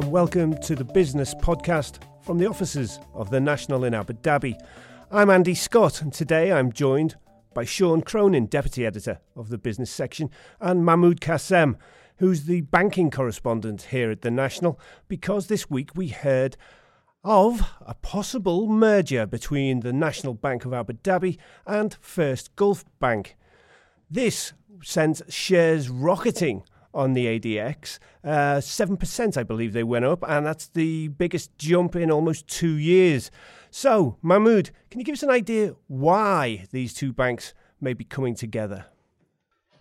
and welcome to the Business Podcast from the offices of the National in Abu Dhabi. I'm Andy Scott, and today I'm joined by Sean Cronin, Deputy Editor of the Business Section, and Mahmoud Kassem, who's the banking correspondent here at the National, because this week we heard of a possible merger between the National Bank of Abu Dhabi and First Gulf Bank. This sends shares rocketing on the ADX. Uh, 7%, I believe they went up, and that's the biggest jump in almost two years. So, Mahmoud, can you give us an idea why these two banks may be coming together?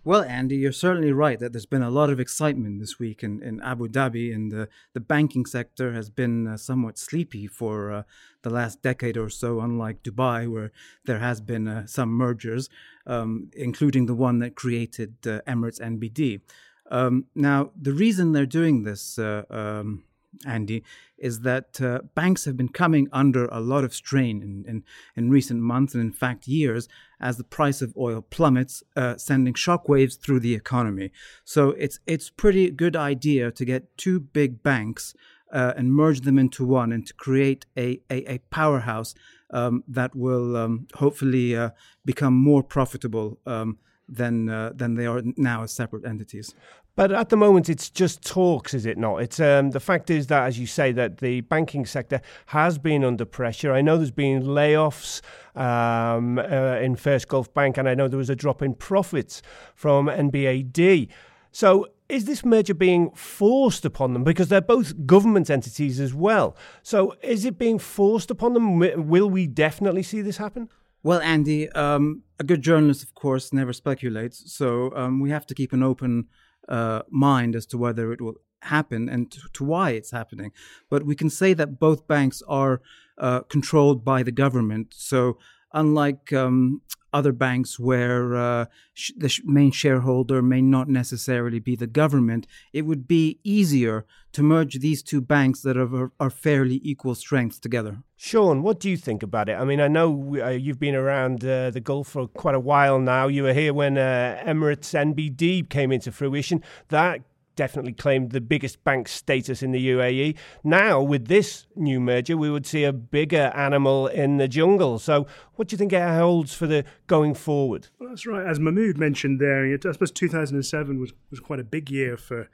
Well, Andy, you're certainly right that there's been a lot of excitement this week in, in Abu Dhabi, and the, the banking sector has been uh, somewhat sleepy for uh, the last decade or so, unlike Dubai, where there has been uh, some mergers, um, including the one that created uh, Emirates NBD. Um, now, the reason they're doing this, uh, um, Andy, is that uh, banks have been coming under a lot of strain in, in, in, recent months and, in fact, years as the price of oil plummets, uh, sending shockwaves through the economy. So it's it's pretty good idea to get two big banks uh, and merge them into one and to create a, a, a powerhouse um, that will um, hopefully uh, become more profitable. Um, than uh, than they are now as separate entities. But at the moment, it's just talks, is it not? It's um, the fact is that, as you say, that the banking sector has been under pressure. I know there's been layoffs um, uh, in First Gulf Bank, and I know there was a drop in profits from NBAD. So, is this merger being forced upon them because they're both government entities as well? So, is it being forced upon them? Will we definitely see this happen? Well, Andy, um, a good journalist, of course, never speculates. So um, we have to keep an open uh, mind as to whether it will happen and to, to, why it's happening. But we can say that both banks are uh, controlled by the government. So unlike um, other banks where uh, sh- the sh- main shareholder may not necessarily be the government, it would be easier to merge these two banks that are, are fairly equal strength together. Sean, what do you think about it? I mean, I know uh, you've been around uh, the Gulf for quite a while now. You were here when uh, Emirates NBD came into fruition. That definitely claimed the biggest bank status in the UAE. Now, with this new merger, we would see a bigger animal in the jungle. So, what do you think it holds for the going forward? Well, that's right. As Mahmoud mentioned there, I suppose 2007 was, was quite a big year for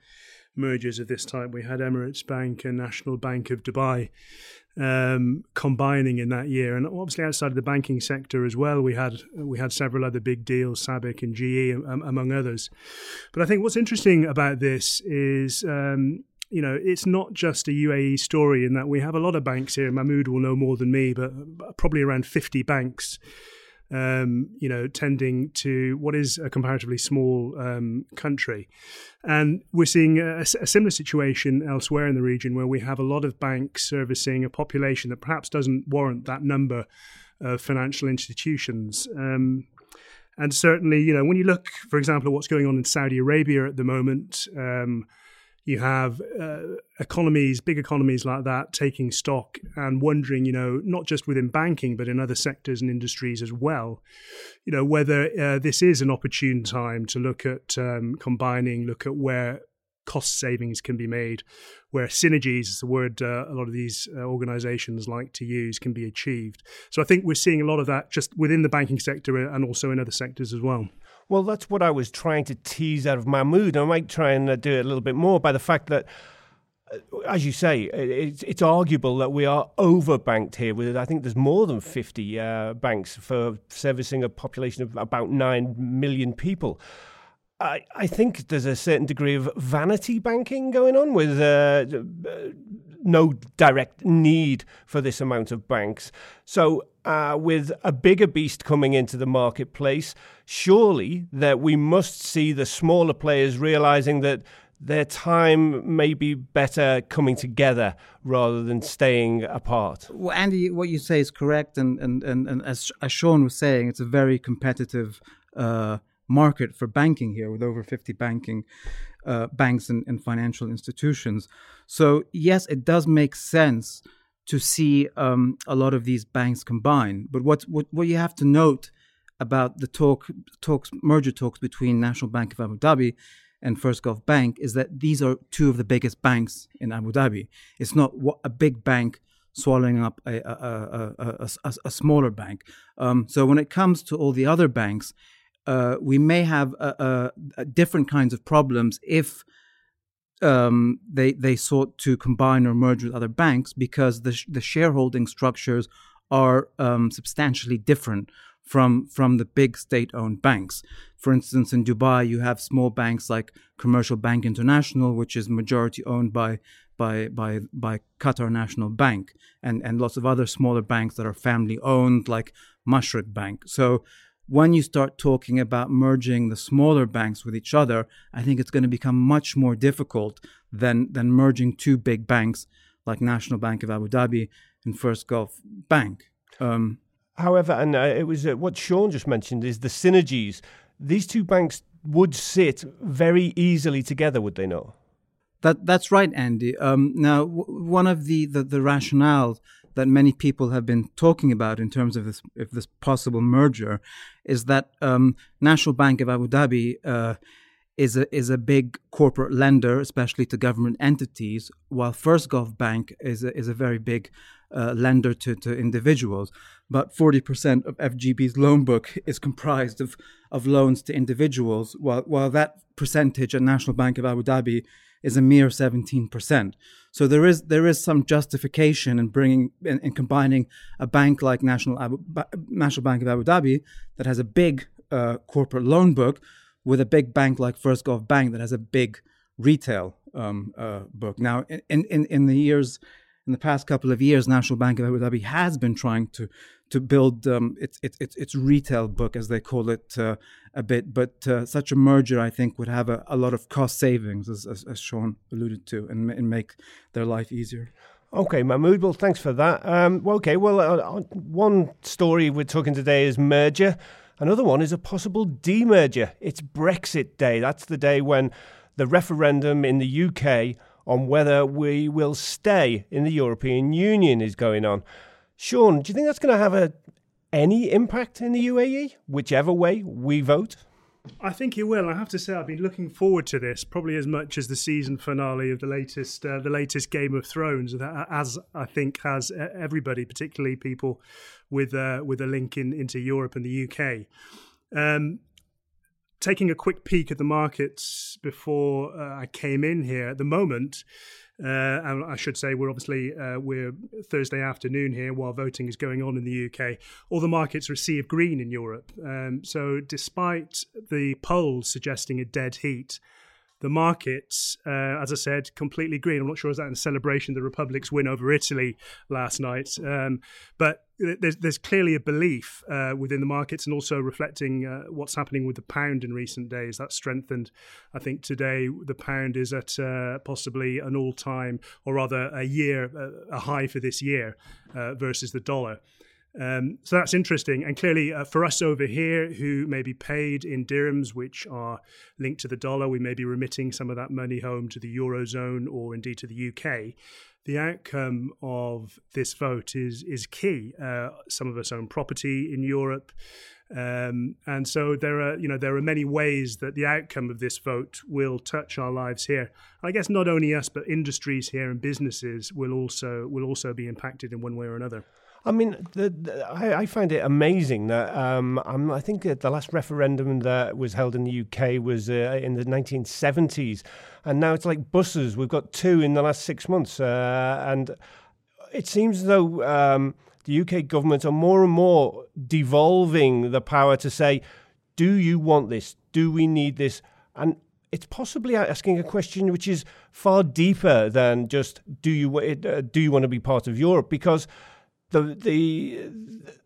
mergers of this type. We had Emirates Bank and National Bank of Dubai um, combining in that year, and obviously outside of the banking sector as well, we had we had several other big deals, SABIC and GE um, among others. But I think what's interesting about this is. Um, you know, it's not just a UAE story in that we have a lot of banks here. Mahmoud will know more than me, but probably around 50 banks um, you know, tending to what is a comparatively small um, country. And we're seeing a, a, similar situation elsewhere in the region where we have a lot of banks servicing a population that perhaps doesn't warrant that number of financial institutions. Um, and certainly, you know, when you look, for example, at what's going on in Saudi Arabia at the moment, um, you have uh, economies, big economies like that, taking stock and wondering, you know, not just within banking, but in other sectors and industries as well, you know, whether uh, this is an opportune time to look at um, combining, look at where cost savings can be made, where synergies is the word uh, a lot of these uh, organizations like to use can be achieved. So I think we're seeing a lot of that just within the banking sector and also in other sectors as well. Well, that's what I was trying to tease out of Mahmoud. I might try and uh, do it a little bit more by the fact that uh, as you say, it's, it's arguable that we are overbanked here. With I think there's more than 50 uh, banks for servicing a population of about nine million people. I, I think there's a certain degree of vanity banking going on with uh, no direct need for this amount of banks. So, uh, with a bigger beast coming into the marketplace, surely that we must see the smaller players realizing that their time may be better coming together rather than staying apart. Well, Andy, what you say is correct, and and and, and as, as Sean was saying, it's a very competitive. Uh, market for banking here with over 50 banking uh, banks and, and, financial institutions. So, yes, it does make sense to see um, a lot of these banks combine. But what, what, what you have to note about the talk talks merger talks between National Bank of Abu Dhabi and First Gulf Bank is that these are two of the biggest banks in Abu Dhabi. It's not a big bank swallowing up a, a, a, a, smaller bank. Um, so when it comes to all the other banks, uh, we may have different kinds of problems if um, they they sought to combine or merge with other banks because the sh- the shareholding structures are um, substantially different from from the big state-owned banks. For instance, in Dubai, you have small banks like Commercial Bank International, which is majority owned by by by by Qatar National Bank, and and lots of other smaller banks that are family owned, like Mashreq Bank. So when you start talking about merging the smaller banks with each other, I think it's going to become much more difficult than than merging two big banks like National Bank of Abu Dhabi and First Gulf Bank. Um, However, and uh, it was uh, what Sean just mentioned is the synergies. These two banks would sit very easily together, would they not? That that's right, Andy. Um, now, w- one of the, the the rationales that many people have been talking about in terms of this, this possible merger is that um, National Bank of Abu Dhabi uh, is a is a big corporate lender, especially to government entities, while First Gulf Bank is a, is a very big uh, lender to, to individuals. But 40% of FGB's loan book is comprised of, of loans to individuals, while, while that percentage at National Bank of Abu Dhabi is a mere 17%. So there is there is some justification in bringing in, in combining a bank like National Abu, National Bank of Abu Dhabi that has a big uh, corporate loan book with a big bank like First Gulf Bank that has a big retail um, uh, book. Now, in, in in the years in the past couple of years, National Bank of Abu Dhabi has been trying to to build um, its, its its retail book, as they call it, uh, a bit. But uh, such a merger, I think, would have a, a lot of cost savings, as, as, as Sean alluded to, and, and, make their life easier. Okay, Mahmoud. Well, thanks for that. Um, okay, well, uh, uh, one story we're talking today is merger. Another one is a possible demerger. It's Brexit Day. That's the day when the referendum in the UK on whether we will stay in the European Union is going on. Sean, do you think that's going to have a, any impact in the UAE, whichever way we vote? I think it will. I have to say, I've been looking forward to this probably as much as the season finale of the latest, uh, the latest Game of Thrones, as I think has everybody, particularly people with uh, with a link in, into Europe and the UK. Um, taking a quick peek at the markets before uh, I came in here, at the moment, uh, and I should say we're obviously uh, we're Thursday afternoon here while voting is going on in the UK. All the markets receive green in Europe. Um, so despite the polls suggesting a dead heat, the markets, uh, as I said, completely green. I'm not sure is that in celebration of the Republic's win over Italy last night, um, but there's, there's clearly a belief uh, within the markets and also reflecting uh, what's happening with the pound in recent days. That's strengthened. I think today the pound is at uh, possibly an all-time, or rather a year, a high for this year uh, versus the dollar. Um, so that's interesting. And clearly, uh, for us over here who may be paid in dirhams, which are linked to the dollar, we may be remitting some of that money home to the Eurozone or indeed to the UK. The outcome of this vote is is key. Uh, some of us own property in Europe, um, and so there are you know there are many ways that the outcome of this vote will touch our lives here. I guess not only us, but industries here and businesses will also will also be impacted in one way or another. I mean, the, the, I, I, find it amazing that um, i think the last referendum that was held in the UK was uh, in the 1970s, and now it's like buses. We've got two in the last six months, uh, and it seems as though um, the UK government are more and more devolving the power to say, "Do you want this? Do we need this?" and it's possibly asking a question which is far deeper than just do you uh, do you want to be part of Europe because the the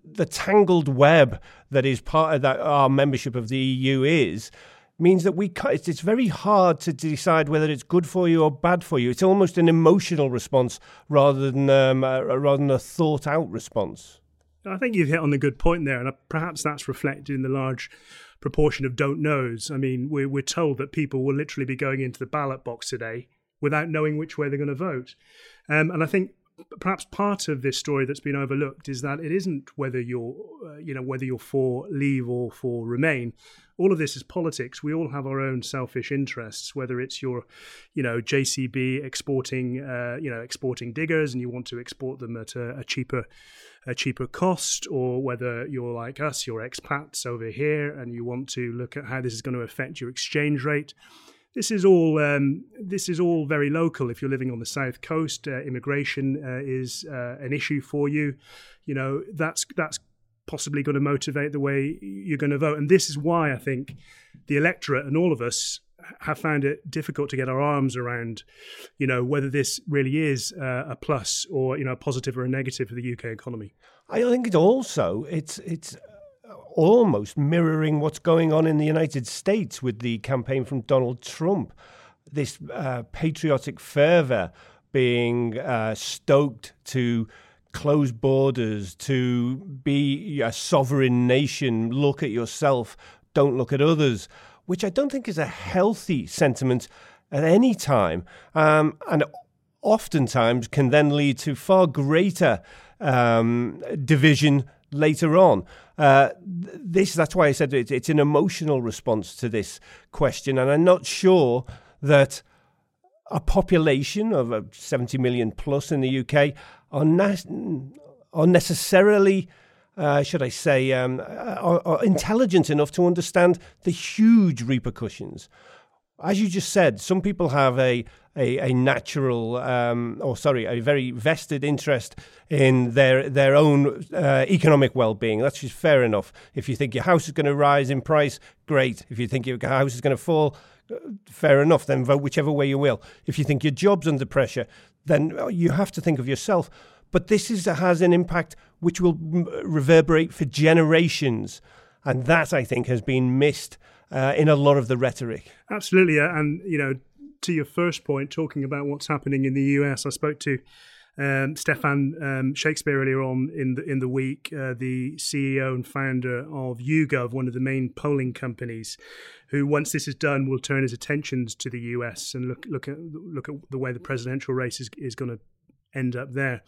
the tangled web that is part of that our membership of the EU is means that we it's very hard to decide whether it's good for you or bad for you. It's almost an emotional response rather than um, uh, rather than a thought out response. I think you've hit on the good point there, and perhaps that's reflected in the large proportion of don't knows. I mean, we're, we're told that people will literally be going into the ballot box today without knowing which way they're going to vote. Um, and I think perhaps part of this story that's been overlooked is that it isn't whether you're, uh, you know, whether you're for leave or for remain. All of this is politics. We all have our own selfish interests. Whether it's your, you know, JCB exporting, uh, you know, exporting diggers, and you want to export them at a, a cheaper, a cheaper cost, or whether you're like us, you're expats over here, and you want to look at how this is going to affect your exchange rate this is all um, this is all very local. If you're living on the south coast, uh, immigration uh, is uh, an issue for you. You know that's that's possibly going to motivate the way you're going to vote, and this is why I think the electorate and all of us have found it difficult to get our arms around, you know, whether this really is uh, a plus or you know a positive or a negative for the UK economy. I think it also it's it's almost mirroring what's going on in the United States with the campaign from Donald Trump. This uh, patriotic fervor being uh, stoked to close borders, to be a sovereign nation, look at yourself, don't look at others, which I don't think is a healthy sentiment at any time. Um, and oftentimes can then lead to far greater um, division later on. Uh, this that's why I said it, it's an emotional response to this question, and I'm not sure that a population of uh, 70 million plus in the UK are, na- are necessarily. Uh, should I say, um, are, are intelligent enough to understand the huge repercussions as you just said, some people have a a, a natural, um, or sorry, a very vested interest in their their own uh, economic well being. That's just fair enough. If you think your house is going to rise in price, great. If you think your house is going to fall, uh, fair enough. Then vote whichever way you will. If you think your job's under pressure, then uh, you have to think of yourself. But this is has an impact which will reverberate for generations, and that I think has been missed uh, in a lot of the rhetoric. Absolutely, and you know, to your first point, talking about what's happening in the US, I spoke to um, Stephan um, Shakespeare earlier on in the in the week, uh, the CEO and founder of YouGov, one of the main polling companies, who once this is done will turn his attentions to the US and look look at look at the way the presidential race is is going to end up there.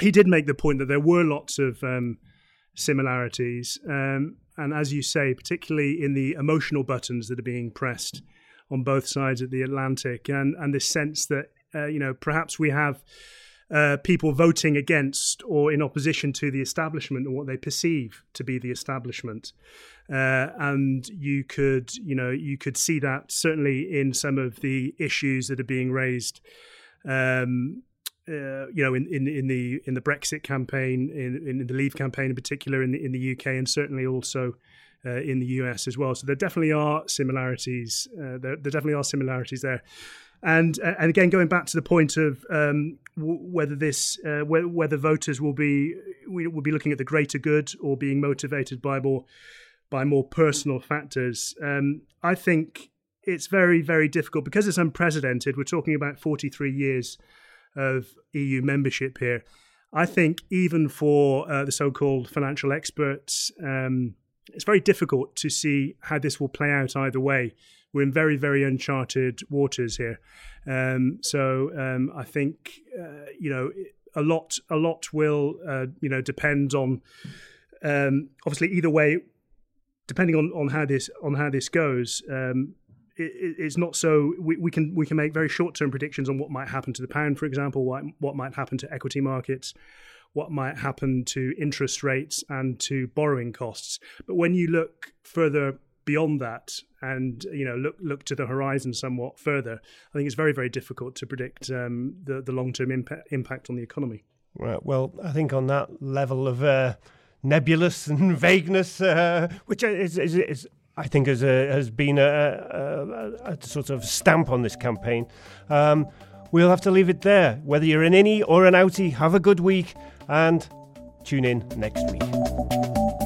He did make the point that there were lots of um, similarities, um, and as you say, particularly in the emotional buttons that are being pressed on both sides of the Atlantic, and and this sense that uh, you know perhaps we have uh, people voting against or in opposition to the establishment and what they perceive to be the establishment, uh, and you could you know you could see that certainly in some of the issues that are being raised. Um, uh, you know, in, in, in the in the Brexit campaign, in, in the Leave campaign in particular, in the in the UK, and certainly also uh, in the US as well. So there definitely are similarities. Uh, there, there, definitely are similarities there. And uh, and again, going back to the point of um, w- whether this uh, whether, whether voters will be will be looking at the greater good or being motivated by more by more personal factors. Um, I think it's very very difficult because it's unprecedented. We're talking about forty three years of EU membership here. I think even for uh, the so-called financial experts, um, it's very difficult to see how this will play out either way. We're in very, very uncharted waters here. Um, so um, I think uh, you know a lot. A lot will uh, you know depend on um, obviously either way. Depending on, on how this on how this goes, um, it, it's not so we, we can we can make very short term predictions on what might happen to the pound, for example, what what might happen to equity markets, what might happen to interest rates and to borrowing costs. But when you look further beyond that and you know look look to the horizon somewhat further, I think it's very very difficult to predict um, the the long term impact impact on the economy. Right. Well, I think on that level of uh, nebulous and vagueness, uh, which is, is, is I think has, a, has been a, a, a, sort of stamp on this campaign. Um, we'll have to leave it there. Whether you're an innie or an outie, have a good week and tune in next week.